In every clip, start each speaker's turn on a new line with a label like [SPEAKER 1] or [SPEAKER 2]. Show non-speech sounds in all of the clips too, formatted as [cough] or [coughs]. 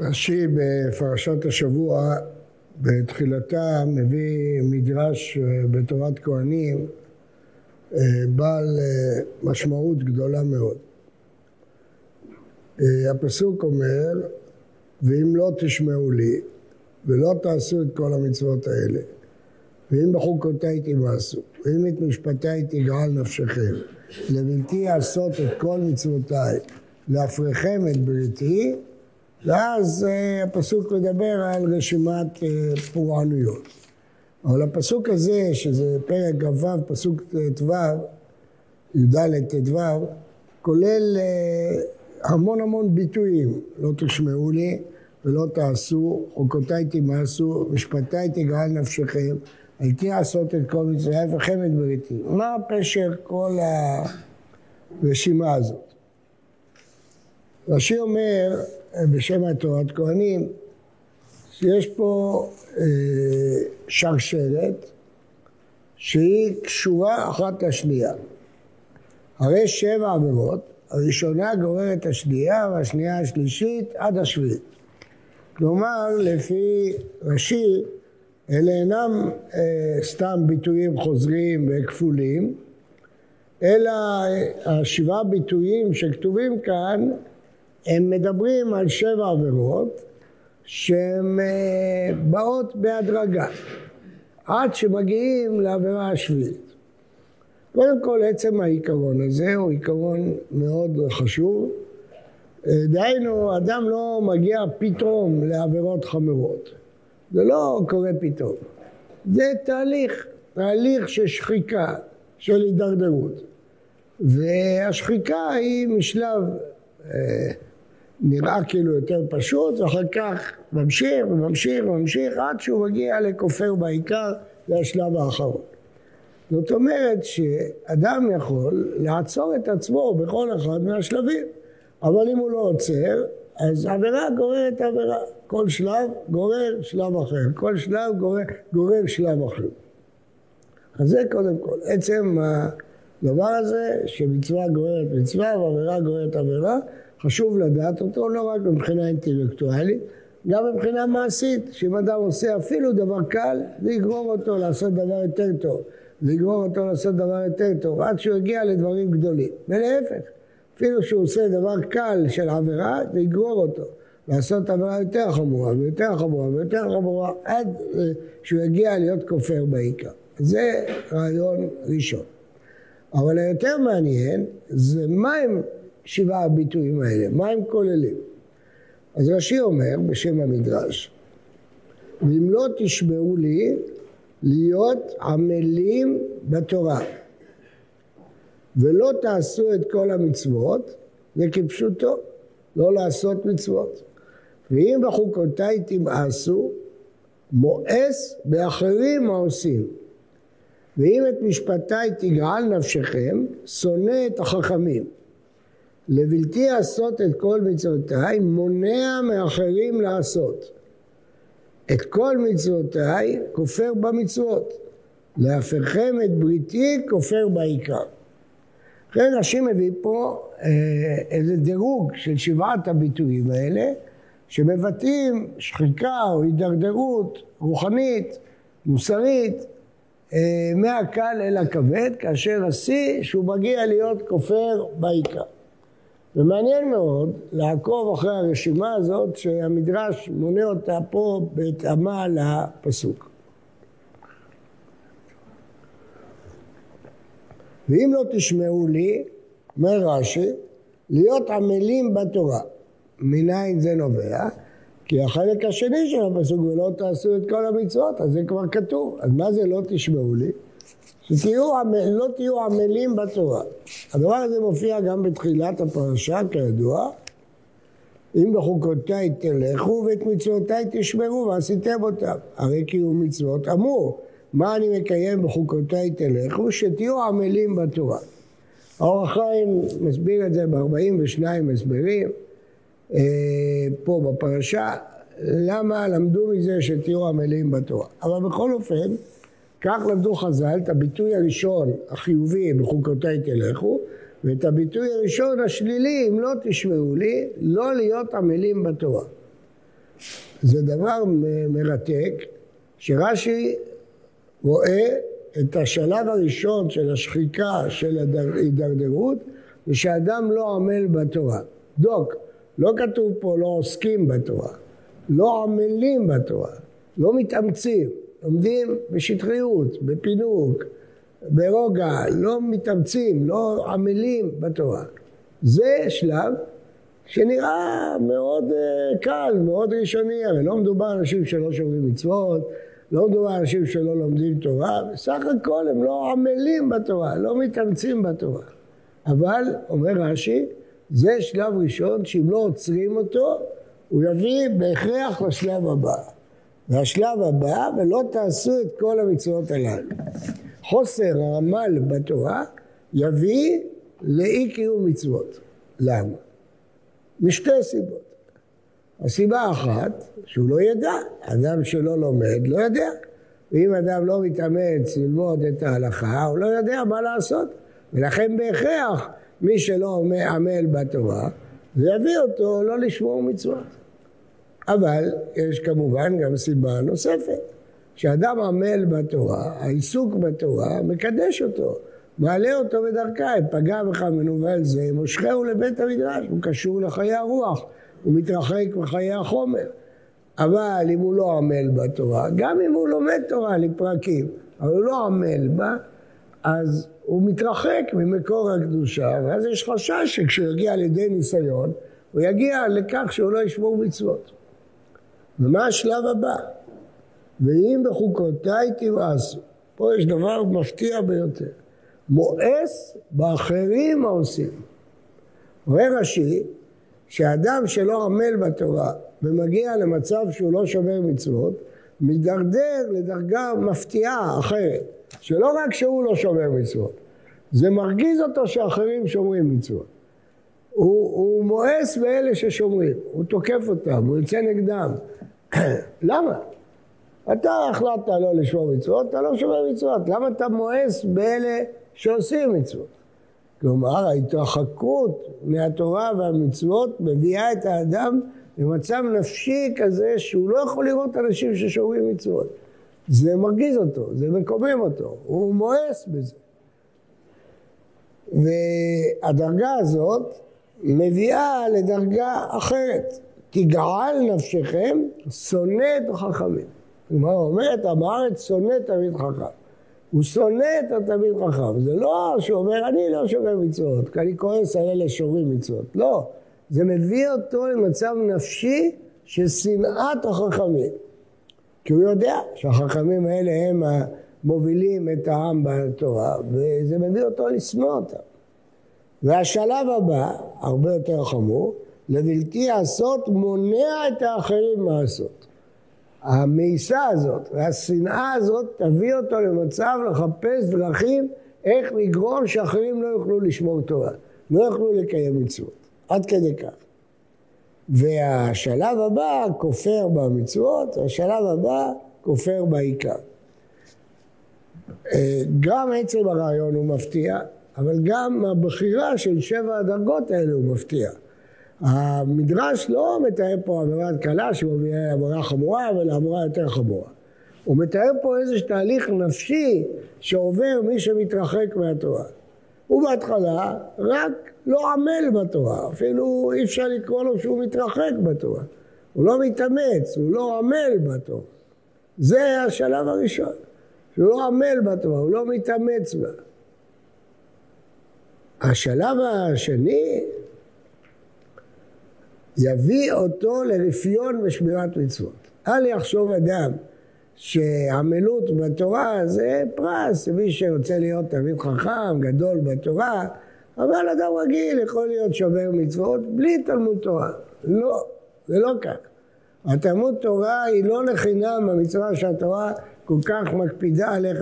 [SPEAKER 1] רש"י בפרשת השבוע בתחילתה מביא מדרש בתורת כהנים אה, בעל אה, משמעות גדולה מאוד. אה, הפסוק אומר, ואם לא תשמעו לי ולא תעשו את כל המצוות האלה, ואם בחוקותיי תמאסו, ואם את משפטיי תגעל נפשכם, לבלתי לעשות את כל מצוותיי, להפריכם את בריתי, ואז uh, הפסוק מדבר על רשימת uh, פורענויות. אבל הפסוק הזה, שזה פרק כ"ו, פסוק ט"ו, י"ד ט"ו, כולל uh, המון המון ביטויים. לא תשמעו לי ולא תעשו, חוקותיי תמאסו, משפטיי תגעל נפשכם, הייתי לעשות את כל מצוותיי וכם את בריתי. מה פשר כל הרשימה הזאת? רש"י אומר בשם התורת כהנים שיש פה אה, שרשרת שהיא קשורה אחת לשנייה. הרי שבע עבירות, הראשונה גוררת השנייה והשנייה השלישית עד השביעית. כלומר, לפי רש"י, אלה אינם אה, סתם ביטויים חוזרים וכפולים, אלא אה, השבעה ביטויים שכתובים כאן הם מדברים על שבע עבירות שהן אה, באות בהדרגה עד שמגיעים לעבירה השביעית. קודם כל עצם העיקרון הזה הוא עיקרון מאוד חשוב. אה, דהיינו, אדם לא מגיע פתאום לעבירות חמורות. זה לא קורה פתאום. זה תהליך, תהליך של שחיקה, של הידרדרות. והשחיקה היא משלב אה, נראה כאילו יותר פשוט, ואחר כך ממשיך וממשיך וממשיך עד שהוא מגיע לכופר בעיקר, זה השלב האחרון. זאת אומרת שאדם יכול לעצור את עצמו בכל אחד מהשלבים, אבל אם הוא לא עוצר, אז עבירה גוררת עבירה. כל שלב גורר שלב אחר, כל שלב גורר, גורר שלב אחר. אז זה קודם כל. עצם הדבר הזה שמצווה גוררת מצווה ועבירה גוררת עבירה, חשוב לדעת אותו לא רק מבחינה אינטלקטואלית, גם מבחינה מעשית, שאם אדם עושה אפילו דבר קל, זה יגרור אותו לעשות דבר יותר טוב, זה יגרור אותו לעשות דבר יותר טוב, עד שהוא יגיע לדברים גדולים. ולהפך, אפילו שהוא עושה דבר קל של עבירה, זה יגרור אותו לעשות עבירה יותר חמורה ויותר חמורה ויותר חמורה, עד אה, שהוא יגיע להיות כופר בעיקר. זה רעיון ראשון. אבל היותר מעניין זה מה הם שבעה הביטויים האלה, מה הם כוללים? אז רש"י אומר בשם המדרש, ואם לא תשמעו לי, להיות עמלים בתורה, ולא תעשו את כל המצוות, זה כפשוטו, לא לעשות מצוות. ואם בחוקותיי תמאסו, מואס באחרים העושים. ואם את משפטיי תגעל נפשכם, שונא את החכמים. לבלתי לעשות את כל מצוותיי, מונע מאחרים לעשות. את כל מצוותיי כופר במצוות. להפכם את בריתי כופר בעיקר. לכן רש"י מביא פה אה, איזה דירוג של שבעת הביטויים האלה, שמבטאים שחיקה או הידרדרות רוחנית, מוסרית, אה, מהקל אל הכבד, כאשר השיא שהוא מגיע להיות כופר בעיקר. ומעניין מאוד לעקוב אחרי הרשימה הזאת שהמדרש מונה אותה פה בהתאמה לפסוק. ואם לא תשמעו לי, אומר רש"י, להיות עמלים בתורה. מניין זה נובע? כי החלק השני של הפסוק, ולא תעשו את כל המצוות, אז זה כבר כתוב. אז מה זה לא תשמעו לי? שתהיו, לא תהיו עמלים בתורה. הדבר הזה מופיע גם בתחילת הפרשה, כידוע. אם בחוקותיי תלכו ואת מצוותיי תשמרו ועשיתם אותם. הרי קיום מצוות אמור. מה אני מקיים בחוקותיי תלכו? שתהיו עמלים בתורה. האור החיים מסביר את זה ב-42 הסברים אה, פה בפרשה, למה למדו מזה שתהיו עמלים בתורה. אבל בכל אופן, כך למדו חז"ל את הביטוי הראשון החיובי בחוקותיי תלכו ואת הביטוי הראשון השלילי אם לא תשמעו לי לא להיות עמלים בתורה. זה דבר מרתק, שרש"י רואה את השלב הראשון של השחיקה של ההידרדרות, זה שאדם לא עמל בתורה. דוק, לא כתוב פה לא עוסקים בתורה, לא עמלים בתורה, לא מתאמצים, לומדים בשטחיות, בפינוק, ברוגע, לא מתאמצים, לא עמלים בתורה. זה שלב שנראה מאוד uh, קל, מאוד ראשוני, הרי לא מדובר על אנשים שלא שומרים מצוות, לא מדובר על אנשים שלא לומדים תורה, בסך הכל הם לא עמלים בתורה, לא מתאמצים בתורה. אבל, אומר רש"י, זה שלב ראשון שאם לא עוצרים אותו, הוא יביא בהכרח לשלב הבא. והשלב הבא, ולא תעשו את כל המצוות הללו. חוסר העמל בתורה יביא לאי קיום מצוות. למה? משתי סיבות. הסיבה האחת, שהוא לא ידע. אדם שלא לומד, לא יודע. ואם אדם לא מתאמץ ללמוד את ההלכה, הוא לא יודע מה לעשות. ולכן בהכרח, מי שלא עמל בתורה, זה יביא אותו לא לשמור מצוות. אבל יש כמובן גם סיבה נוספת, שאדם עמל בתורה, העיסוק בתורה מקדש אותו, מעלה אותו בדרכה, פגע בך מנוול זה, מושכהו לבית המדרש, הוא קשור לחיי הרוח, הוא מתרחק מחיי החומר. אבל אם הוא לא עמל בתורה, גם אם הוא לומד תורה לפרקים, אבל הוא לא עמל בה, אז הוא מתרחק ממקור הקדושה, ואז יש חשש שכשהוא יגיע לידי ניסיון, הוא יגיע לכך שהוא לא ישמור מצוות. ומה השלב הבא? ואם בחוקותיי תמאסו, פה יש דבר מפתיע ביותר, מואס באחרים העושים. רואה רש"י שאדם שלא עמל בתורה ומגיע למצב שהוא לא שומר מצוות, מידרדר לדרגה מפתיעה אחרת, שלא רק שהוא לא שומר מצוות, זה מרגיז אותו שאחרים שומרים מצוות. הוא, הוא מואס באלה ששומרים, הוא תוקף אותם, הוא יוצא נגדם. [coughs] למה? אתה החלטת לא לשמור מצוות, אתה לא שומר מצוות, למה אתה מואס באלה שעושים מצוות? כלומר, ההתרחקות מהתורה והמצוות מביאה את האדם למצב נפשי כזה שהוא לא יכול לראות אנשים ששומרים מצוות. זה מרגיז אותו, זה מקומם אותו, הוא מואס בזה. והדרגה הזאת מביאה לדרגה אחרת. תגעל נפשכם שונא את החכמים. כלומר, אומרת, עם הארץ שונא תמיד חכם. הוא שונא את התלמיד חכם. זה לא שהוא אומר, אני לא שומר מצוות, כי אני כועס על אלה שומרים מצוות. לא. זה מביא אותו למצב נפשי של שנאת החכמים. כי הוא יודע שהחכמים האלה הם המובילים את העם בתורה, וזה מביא אותו לשנוא אותם. והשלב הבא, הרבה יותר חמור, לבלתי עשות מונע את האחרים מעשות. המאיסה הזאת והשנאה הזאת תביא אותו למצב לחפש דרכים איך לגרום שאחרים לא יוכלו לשמור תורה, לא יוכלו לקיים מצוות, עד כדי כך. והשלב הבא כופר במצוות, והשלב הבא כופר בעיקר. אה, גם עצם הרעיון הוא מפתיע, אבל גם הבחירה של שבע הדרגות האלה הוא מפתיע. המדרש לא מתאר פה עבירת קלה שמביאה עבירה חמורה ולעבירה יותר חמורה. הוא מתאר פה איזה תהליך נפשי שעובר מי שמתרחק מהתורה. הוא בהתחלה רק לא עמל בתורה, אפילו אי אפשר לקרוא לו שהוא מתרחק בתורה. הוא לא מתאמץ, הוא לא עמל בתורה. זה השלב הראשון, שהוא לא עמל בתורה, הוא לא מתאמץ בה. השלב השני יביא אותו לרפיון ושמירת מצוות. אל יחשוב אדם שעמלות בתורה זה פרס, מי שרוצה להיות תלמיד חכם, גדול בתורה, אבל אדם רגיל יכול להיות שומר מצוות בלי תלמוד תורה. לא, זה לא כך. התלמוד תורה היא לא לחינם המצווה שהתורה כל כך מקפידה עליך,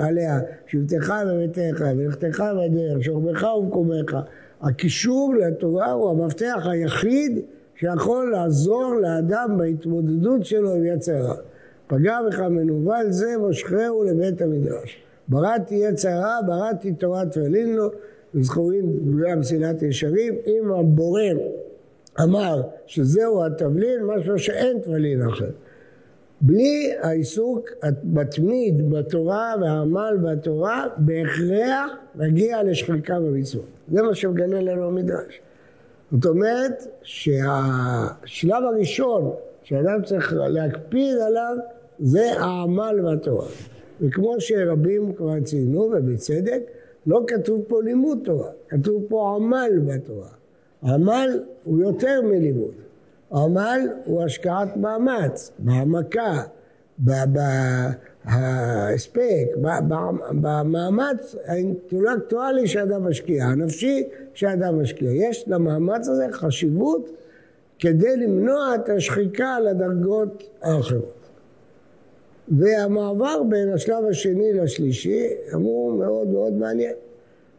[SPEAKER 1] עליה, שבטך בביתך, ולכתך בדרך, שוכבך ומקומך. הקישור לתורה הוא המפתח היחיד שיכול לעזור לאדם בהתמודדות שלו עם יצר רע. פגע בך מנוול זה, מושכהו לבית המדרש. בראתי יצר רע, בראתי תורת ולין לו, וזכורים בגלל מסילת ישרים. אם הבורר אמר שזהו התבלין, משהו שאין תבלין אחר. בלי העיסוק המתמיד בתורה והעמל בתורה, בהכרח נגיע לשחיקה במצוות. זה מה שמגלה לנו המדרש. זאת אומרת שהשלב הראשון שאדם צריך להקפיד עליו זה העמל בתורה. וכמו שרבים כבר ציינו, ובצדק, לא כתוב פה לימוד תורה, כתוב פה עמל בתורה. עמל הוא יותר מלימוד. עמל הוא השקעת מאמץ, בהעמקה, בהספק, במאמץ האינטלקטואלי שאדם משקיע, הנפשי שאדם משקיע. יש למאמץ הזה חשיבות כדי למנוע את השחיקה לדרגות האחרות. והמעבר בין השלב השני לשלישי הוא מאוד מאוד מעניין.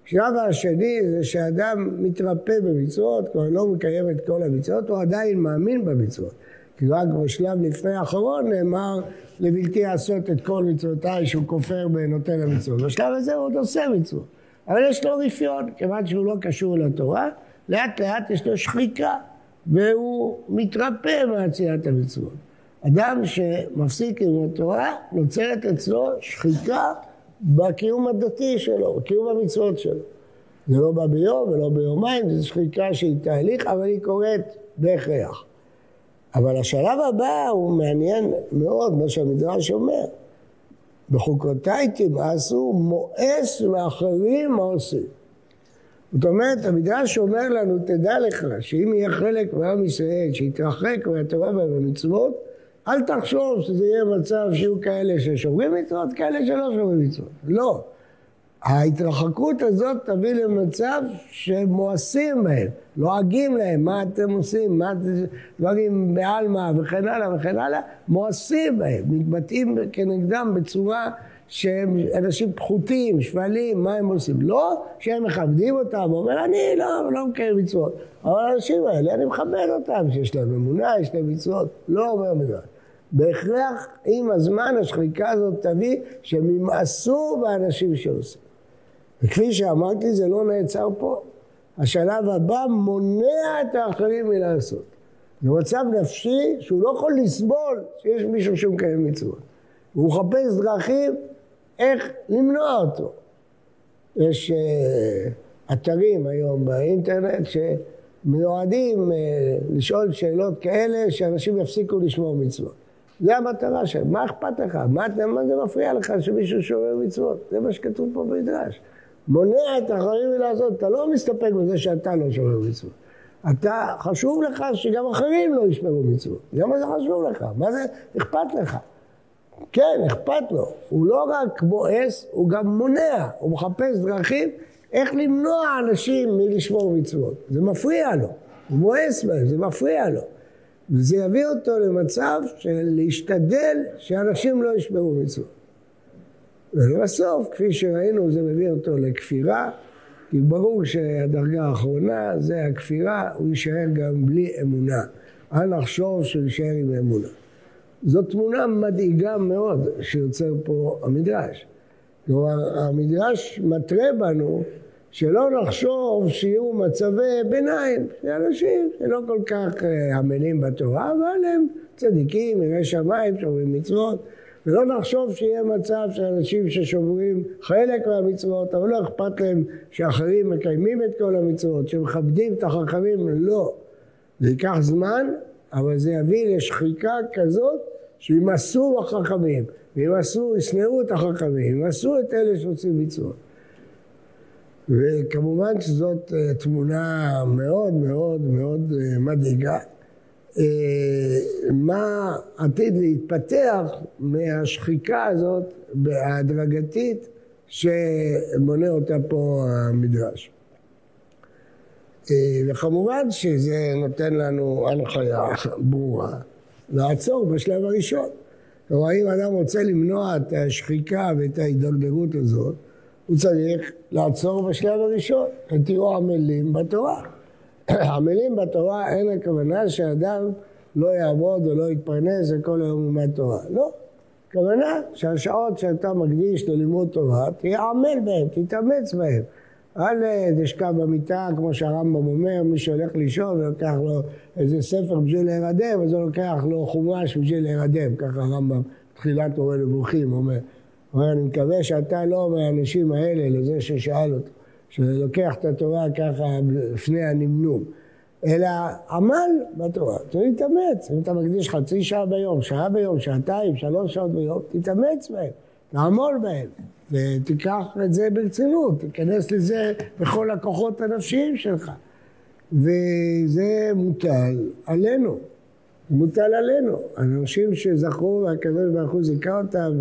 [SPEAKER 1] השלב השני זה שאדם מתרפא במצוות, כבר לא מקיים את כל המצוות, הוא עדיין מאמין במצוות. כי רק בשלב לפני האחרון נאמר לבלתי לעשות את כל מצוותיי שהוא כופר בנותן המצוות. בשלב הזה הוא עוד עושה מצוות. אבל יש לו רפיון, כיוון שהוא לא קשור לתורה, לאט לאט יש לו שחיקה, והוא מתרפא מעשיית המצוות. אדם שמפסיק עם התורה, נוצרת אצלו שחיקה בקיום הדתי שלו, בקיום המצוות שלו. זה לא בא ביום ולא ביומיים, זו שחיקה שהיא תהליך, אבל היא קורית בהכרח. אבל השלב הבא הוא מעניין מאוד, מה שהמדרש אומר. בחוקותיי תמאסו, מואס ואחרים מה עושים. זאת אומרת, המדרש אומר לנו, תדע לך, שאם יהיה חלק מעם ישראל שיתרחק מהתורה ובמצוות, אל תחשוב שזה יהיה מצב שיהיו כאלה ששומרים מצוות, כאלה שלא שומרים מצוות. לא. ההתרחקות הזאת תביא למצב שמואסים בהם, לועגים להם, מה אתם עושים, מה אתם, דברים בעלמא וכן הלאה וכן הלאה, מואסים בהם, מתבטאים כנגדם בצורה שהם אנשים פחותים, שפלים, מה הם עושים? לא שהם מכבדים אותם, אומר, אני לא, לא מקיים מצוות. אבל האנשים האלה, אני מכבד אותם, שיש להם אמונה, יש להם מצוות, לא אומר מדרש. בהכרח עם הזמן השחיקה הזאת תביא שהם ימאסו באנשים שעושים. וכפי שאמרתי, זה לא נעצר פה. השלב הבא מונע את האחרים מלעשות. זה מצב נפשי שהוא לא יכול לסבול שיש מישהו שמקיים מצוות. הוא מחפש דרכים איך למנוע אותו. יש uh, אתרים היום באינטרנט שמיועדים uh, לשאול שאלות כאלה שאנשים יפסיקו לשמור מצוות. זה המטרה שלהם. מה אכפת לך? מה, מה זה מפריע לך שמישהו שומר מצוות? זה מה שכתוב פה במדרש. מונע את האחרים מלעשות. אתה לא מסתפק בזה שאתה לא שומר מצוות. אתה, חשוב לך שגם אחרים לא ישמרו מצוות. למה זה חשוב לך? מה זה אכפת לך? כן, אכפת לו. הוא לא רק בועס, הוא גם מונע. הוא מחפש דרכים איך למנוע אנשים מלשמור מצוות. זה מפריע לו. הוא בועס בהם, זה מפריע לו. וזה יביא אותו למצב של להשתדל שאנשים לא ישמרו מצוות. ובסוף, כפי שראינו, זה מביא אותו לכפירה, כי ברור שהדרגה האחרונה זה הכפירה, הוא יישאר גם בלי אמונה. אל נחשוב שהוא יישאר עם אמונה. זו תמונה מדאיגה מאוד שיוצר פה המדרש. כלומר, המדרש מתרה בנו שלא נחשוב שיהיו מצבי ביניים, שאנשים שלא כל כך אה, עמלים בתורה, אבל הם צדיקים, יראי שמיים, שומרים מצוות, ולא נחשוב שיהיה מצב של אנשים ששומרים חלק מהמצוות, אבל לא אכפת להם שאחרים מקיימים את כל המצוות, שמכבדים את החכמים, לא. זה ייקח זמן, אבל זה יביא לשחיקה כזאת שימסו החכמים, וימסו, ישנאו את החכמים, ימסו את אלה שעושים מצוות. וכמובן שזאת אה, תמונה מאוד מאוד מאוד אה, מדאיגה. אה, מה עתיד להתפתח מהשחיקה הזאת ההדרגתית שמונה אותה פה המדרש. וכמובן שזה נותן לנו הנחיה ברורה לעצור בשלב הראשון. כלומר, אם אדם רוצה למנוע את השחיקה ואת ההידרדרות הזאת, הוא צריך לעצור בשלב הראשון, תהיו עמלים בתורה. [coughs] עמלים בתורה אין הכוונה שאדם לא יעבוד ולא יתפרנס וכל היום ילמד תורה. לא. הכוונה שהשעות שאתה מקדיש ללימוד תורה, תהיה עמל בהם, תתאמץ בהם. אל תשכב במיטה, כמו שהרמב"ם אומר, מי שהולך לישון ולוקח לו איזה ספר בשביל להירדם, אז הוא לוקח לו חומש בשביל להירדם, ככה הרמב"ם, תחילת מורה נבוכים, אומר. אומר, אני מקווה שאתה לא מהאנשים האלה, לזה ששאל אותו, שלוקח את התורה ככה לפני הנמנום, אלא עמל בתורה, צריך להתאמץ, אם אתה מקדיש חצי שעה ביום, שעה ביום, שעתיים, שלוש שעות ביום, תתאמץ בהם, תעמול בהם. ותיקח את זה ברצינות, תיכנס לזה בכל הכוחות הנפשיים שלך. וזה מוטל עלינו, מוטל עלינו. אנשים שזכו והקדוש ברוך הוא זיכה אותם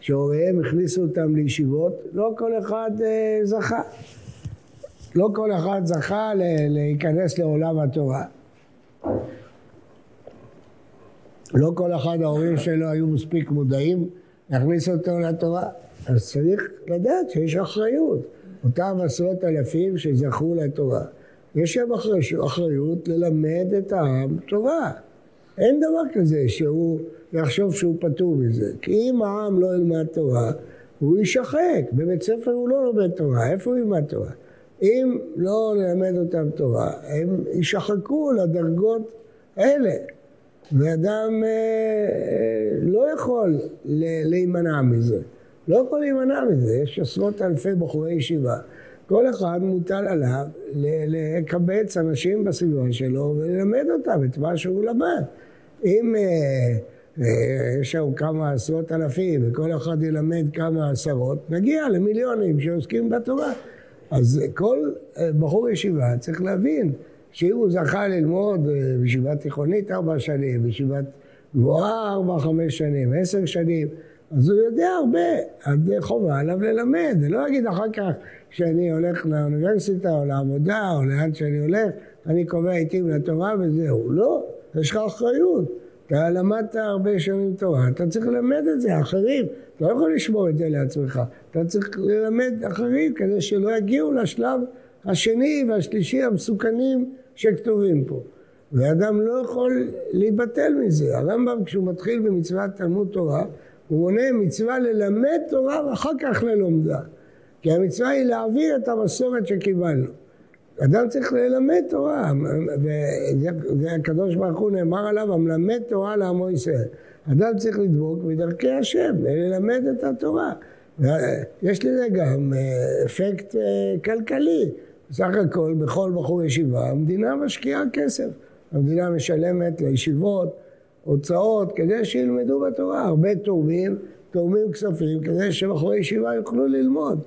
[SPEAKER 1] ושהוריהם הכניסו אותם לישיבות, לא כל אחד אה, זכה. לא כל אחד זכה להיכנס לעולם התורה. לא כל אחד ההורים שלו היו מספיק מודעים להכניס אותו לתורה. אז צריך לדעת שיש אחריות. אותם עשרות אלפים שזכו לתורה, יש להם אחריות ללמד את העם תורה. אין דבר כזה שהוא יחשוב שהוא פטור מזה. כי אם העם לא ילמד תורה, הוא יישחק. בבית ספר הוא לא לומד תורה, איפה הוא ילמד תורה? אם לא נלמד אותם תורה, הם יישחקו לדרגות האלה. ואדם אה, אה, לא יכול להימנע מזה. לא יכול להימנע מזה, יש עשרות אלפי בחורי ישיבה. כל אחד מוטל עליו לקבץ אנשים בסביבה שלו וללמד אותם את מה שהוא למד. אם אה, אה, יש שם כמה עשרות אלפים וכל אחד ילמד כמה עשרות, נגיע למיליונים שעוסקים בתורה. אז כל אה, בחור ישיבה צריך להבין שאם הוא זכה ללמוד אה, בישיבה תיכונית ארבע שנים, בישיבת גבוהה ארבע, חמש שנים, עשר שנים, אז הוא יודע הרבה, אז חובה עליו ללמד, ולא להגיד אחר כך שאני הולך לאוניברסיטה או לעבודה או לאן שאני הולך, אני קובע עיתים לתורה וזהו. לא, יש לך אחריות. אתה למדת הרבה שנים תורה, אתה צריך ללמד את זה, אחרים. אתה לא יכול לשמור את זה לעצמך, אתה צריך ללמד אחרים כדי שלא יגיעו לשלב השני והשלישי המסוכנים שכתובים פה. ואדם לא יכול להיבטל מזה. הרמב"ם כשהוא מתחיל במצוות תלמוד תורה, הוא מונה מצווה ללמד תורה ואחר כך ללומדה. כי המצווה היא להעביר את המסורת שקיבלנו. אדם צריך ללמד תורה, וזה הקדוש ברוך הוא נאמר עליו, המלמד תורה לעמו ישראל. אדם צריך לדבוק בדרכי השם, ללמד את התורה. יש לזה גם אה, אפקט אה, כלכלי. בסך הכל, בכל בחור ישיבה, המדינה משקיעה כסף. המדינה משלמת לישיבות, הוצאות כדי שילמדו בתורה. הרבה תורמים, תורמים כספים כדי שבחורי ישיבה יוכלו ללמוד.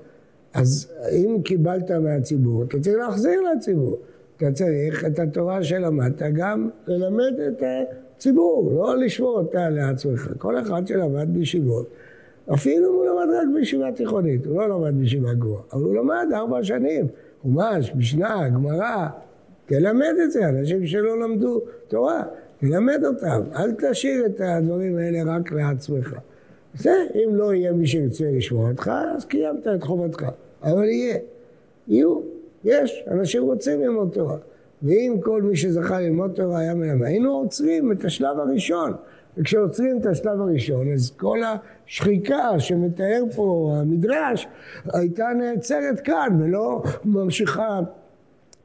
[SPEAKER 1] אז אם קיבלת מהציבור, אתה צריך להחזיר לציבור. אתה צריך את התורה שלמדת גם ללמד את הציבור, לא לשמור אותה לעצמך. כל אחד שלמד בישיבות, אפילו אם הוא למד רק בישיבה תיכונית, הוא לא למד בישיבה גבוהה, אבל הוא למד ארבע שנים, חומש, משנה, גמרא, תלמד את זה, אנשים שלא למדו תורה. תלמד אותם, אל תשאיר את הדברים האלה רק לעצמך. זה, אם לא יהיה מי שירצה לשמוע אותך, אז קיימת את חובתך. אבל יהיה, יהיו, יש, אנשים רוצים ללמוד תורה. ואם כל מי שזכה ללמוד תורה היה מלמד, היינו עוצרים את השלב הראשון. וכשעוצרים את השלב הראשון, אז כל השחיקה שמתאר פה המדרש הייתה נעצרת כאן ולא ממשיכה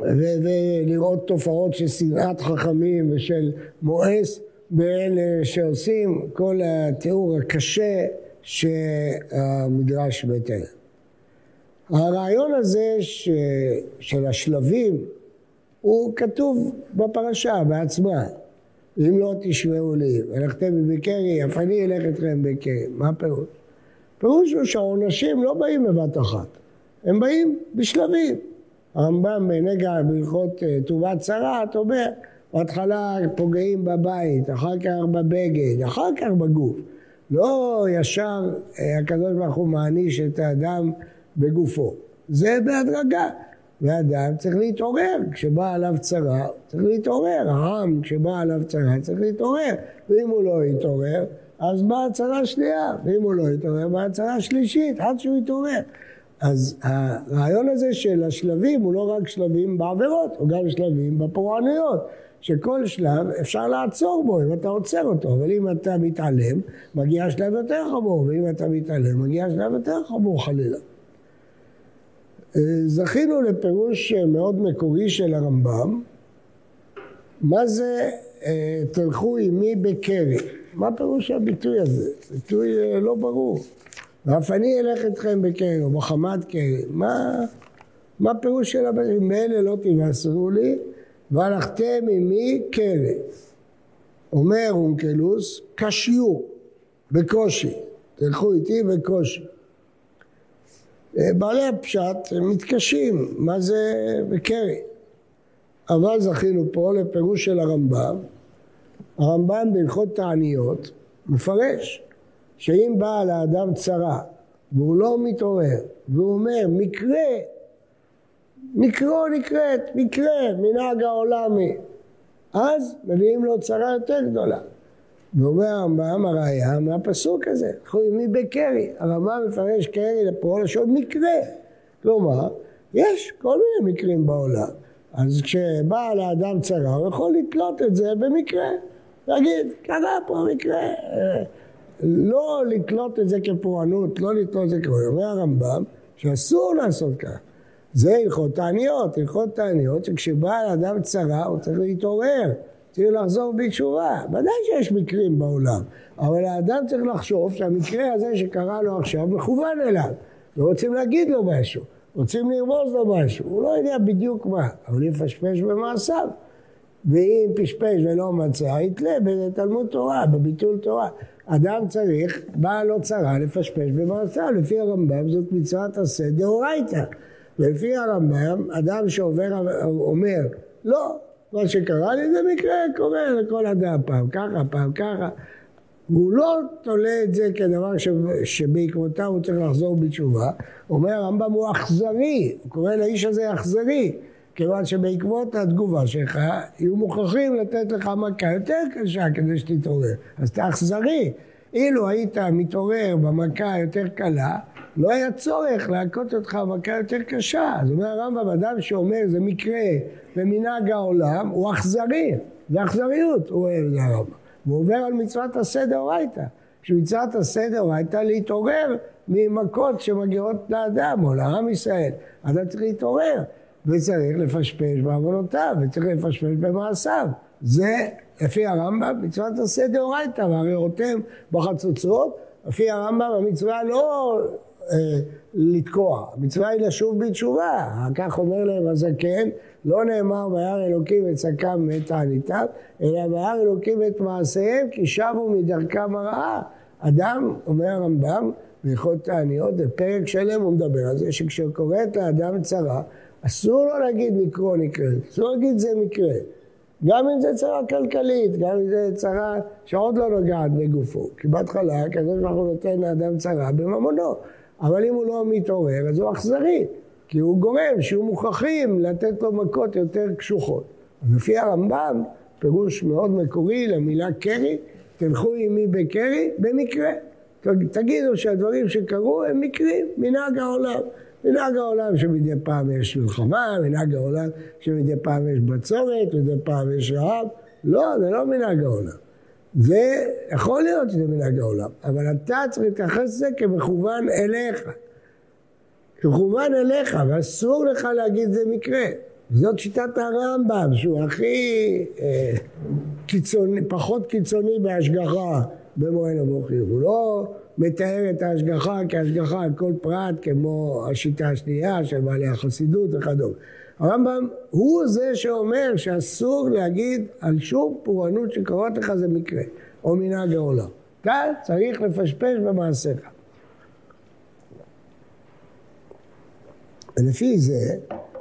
[SPEAKER 1] ולראות תופעות של שנאת חכמים ושל מואס באלה שעושים כל התיאור הקשה שהמדרש מתאר. הרעיון הזה ש... של השלבים הוא כתוב בפרשה בעצמה. אם לא תשמעו לי, הלכתם בבקרי, אף אני אלך אתכם בבקרי. מה הפירוש? הפירוש הוא שהעונשים לא באים בבת אחת, הם באים בשלבים. הרמב"ם בנגע בהלכות אה, טובת צרת אומר, בהתחלה פוגעים בבית, אחר כך בבגד, אחר כך בגוף. לא ישר אה, הקדוש ברוך הוא מעניש את האדם בגופו. זה בהדרגה. ואדם צריך להתעורר, כשבא עליו צרה, צריך להתעורר. העם, כשבא עליו צרה, צריך להתעורר. ואם הוא לא יתעורר, אז באה צרה שנייה. ואם הוא לא יתעורר, באה צרה שלישית, עד שהוא יתעורר. אז הרעיון הזה של השלבים הוא לא רק שלבים בעבירות, הוא גם שלבים בפורענויות. שכל שלב אפשר לעצור בו אם אתה עוצר אותו, אבל אם אתה מתעלם, מגיע שלב יותר חמור, ואם אתה מתעלם, מגיע שלב יותר חמור חלילה. זכינו לפירוש מאוד מקורי של הרמב"ם, מה זה אה, תלכו עמי בקרי? מה פירוש הביטוי הזה? ביטוי אה, לא ברור. ואף אני אלך אתכם בקרי או בחמת קרי. מה, מה פירוש של הביטוי? מאלה לא תבשרו לי והלכתם עמי קרי. אומר אונקלוס, קשיו, בקושי. תלכו איתי בקושי. בעלי הפשט מתקשים, מה זה בקרי? אבל זכינו פה לפירוש של הרמב"ם. הרמב"ם בהלכות תעניות מפרש שאם באה לאדם צרה והוא לא מתעורר והוא אומר מקרה, מקרו נקראת, מקרה, מנהג העולמי, אז מביאים לו צרה יותר גדולה. ואומר הרמב"ם הראיה מהפסוק הזה, קחו עמי בקרי, הרמב"ם מפרש קרי לפועל לשון מקרה, כלומר יש כל מיני מקרים בעולם אז כשבא לאדם צרה, הוא יכול לתלות את זה במקרה. להגיד, קרה פה מקרה. לא לתלות את זה כפורענות, לא לתלות את זה כפורענות. אומר הרמב"ם שאסור לעשות כך. זה הלכות תעניות, הלכות תעניות שכשבא לאדם צרה הוא צריך להתעורר, צריך לחזור בתשובה. ודאי שיש מקרים בעולם, אבל האדם צריך לחשוב שהמקרה הזה שקרה לו עכשיו מכוון אליו, ורוצים להגיד לו משהו. רוצים לרמוז לו משהו, הוא לא יודע בדיוק מה, אבל יפשפש במעשיו. ואם פשפש ולא מצא, יתלה בתלמוד תורה, בביטול תורה. אדם צריך, באה לו צרה, לפשפש במעשיו. לפי הרמב"ם זאת מצוות עשה דאורייתא. ולפי הרמב"ם, אדם שעובר, אומר, לא, מה שקרה לי זה מקרה קורה לכל אדם, פעם ככה, פעם ככה. והוא לא תולה את זה כדבר שבעקבותיו הוא צריך לחזור בתשובה, אומר הרמב"ם הוא אכזרי, הוא קורא לאיש הזה אכזרי, כיוון שבעקבות התגובה שלך יהיו מוכרחים לתת לך מכה יותר קשה כדי שתתעורר, אז אתה אכזרי. אילו היית מתעורר במכה היותר קלה, לא היה צורך להכות אותך במכה יותר קשה. אז אומר הרמב"ם, אדם שאומר זה מקרה במנהג העולם, הוא אכזרי, זה אכזריות, הוא אוהב את הרמב"ם. והוא עובר על מצוות עשה דאורייתא. שמצוות עשה דאורייתא להתעורר ממכות שמגיעות לאדם או לעם ישראל. אדם צריך להתעורר וצריך לפשפש בעוונותיו וצריך לפשפש במעשיו. זה לפי הרמב"ם מצוות עשה דאורייתא והרי רותם בחצוצרות לפי הרמב"ם המצווה לא לתקוע, המצווה היא לשוב בתשובה. כך אומר להם הזקן לא נאמר וירא אלוקים את שקם ואת תעניתם, אלא וירא אלוקים את מעשיהם כי שבו מדרכם הרעה. אדם, אומר הרמב"ם, בהלכות תעניות, בפרק שלם הוא מדבר על זה, שכשקורית לאדם צרה, אסור לו להגיד מקרו נקרא, אסור להגיד זה מקרה. גם אם זה צרה כלכלית, גם אם זה צרה שעוד לא נוגעת בגופו. כי בהתחלה, הקדוש ברוך הוא נותן לאדם צרה בממונו. אבל אם הוא לא מתעורר, אז הוא אכזרי. כי הוא גורם שיהיו מוכרחים לתת לו מכות יותר קשוחות. לפי הרמב"ם, פירוש מאוד מקורי למילה קרי, תלכו עמי בקרי, במקרה. תגידו שהדברים שקרו הם מקרים, מנהג העולם. מנהג העולם שמדי פעם יש מלחמה, מנהג העולם שמדי פעם יש בצורת, מדי פעם יש רעב. לא, זה לא מנהג העולם. זה יכול להיות שזה מנהג העולם, אבל אתה צריך להתייחס לזה כמכוון אליך. מכוון אליך, ואסור לך להגיד זה מקרה. זאת שיטת הרמב"ם, שהוא הכי אה, קיצוני, פחות קיצוני בהשגחה במועד המוחים. הוא לא מתאר את ההשגחה כהשגחה על כל פרט, כמו השיטה השנייה של בעלי החסידות וכדומה. הרמב"ם הוא זה שאומר שאסור להגיד על שום פורענות שקוראת לך זה מקרה, או מנהג העולם. אתה צריך לפשפש במעשיך. ולפי זה,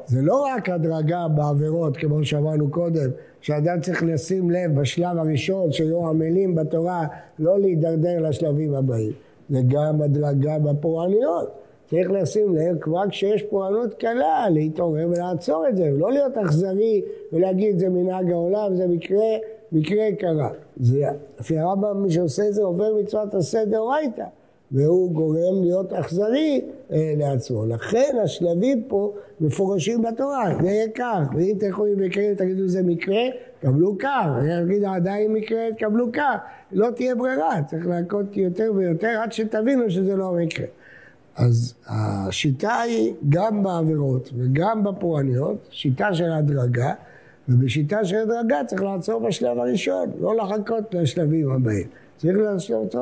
[SPEAKER 1] זה לא רק הדרגה בעבירות, כמו שאמרנו קודם, שאדם צריך לשים לב בשלב הראשון שהיו עמלים בתורה לא להידרדר לשלבים הבאים, זה גם הדרגה בפורעניות. צריך לשים לב כבר כשיש פורענות קלה להתעורר ולעצור את זה, ולא להיות אכזרי ולהגיד זה מנהג העולם, זה מקרה, מקרה קרה. זה, לפי הרמב"ם מי שעושה את זה עובר מצוות עשה דאורייתא. והוא גורם להיות אכזרי אה, לעצמו. לכן השלבים פה מפורשים בתורה, זה יהיה כך, ואם תלכו עם מקרה ותגידו זה מקרה, קבלו כך, תגידו עדיין מקרה, תקבלו כך, לא תהיה ברירה, צריך להכות יותר ויותר עד שתבינו שזה לא מקרה. אז השיטה היא גם בעבירות וגם בפורעניות, שיטה של הדרגה, ובשיטה של הדרגה צריך לעצור בשלב הראשון, לא לחכות לשלבים הבאים. צריך לעשות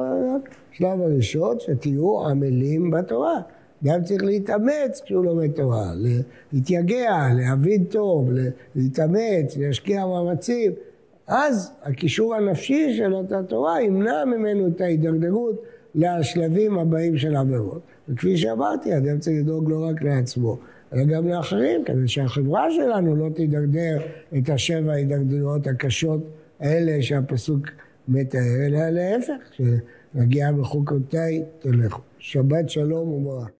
[SPEAKER 1] בשלב הראשון שתהיו עמלים בתורה. גם צריך להתאמץ כשהוא לומד תורה, להתייגע, להבין טוב, להתאמץ, להשקיע מאמצים. אז הקישור הנפשי של אותה תורה ימנע ממנו את ההידרדרות לשלבים הבאים של העבירות. וכפי שאמרתי, אדם צריך לדאוג לא רק לעצמו, אלא גם לאחרים, כדי שהחברה שלנו לא תידרדר את השבע ההידרדרויות הקשות האלה שהפסוק מתאר, אלא להפך, שנגיע בחוקותיי תלכו. שבת שלום וברכה.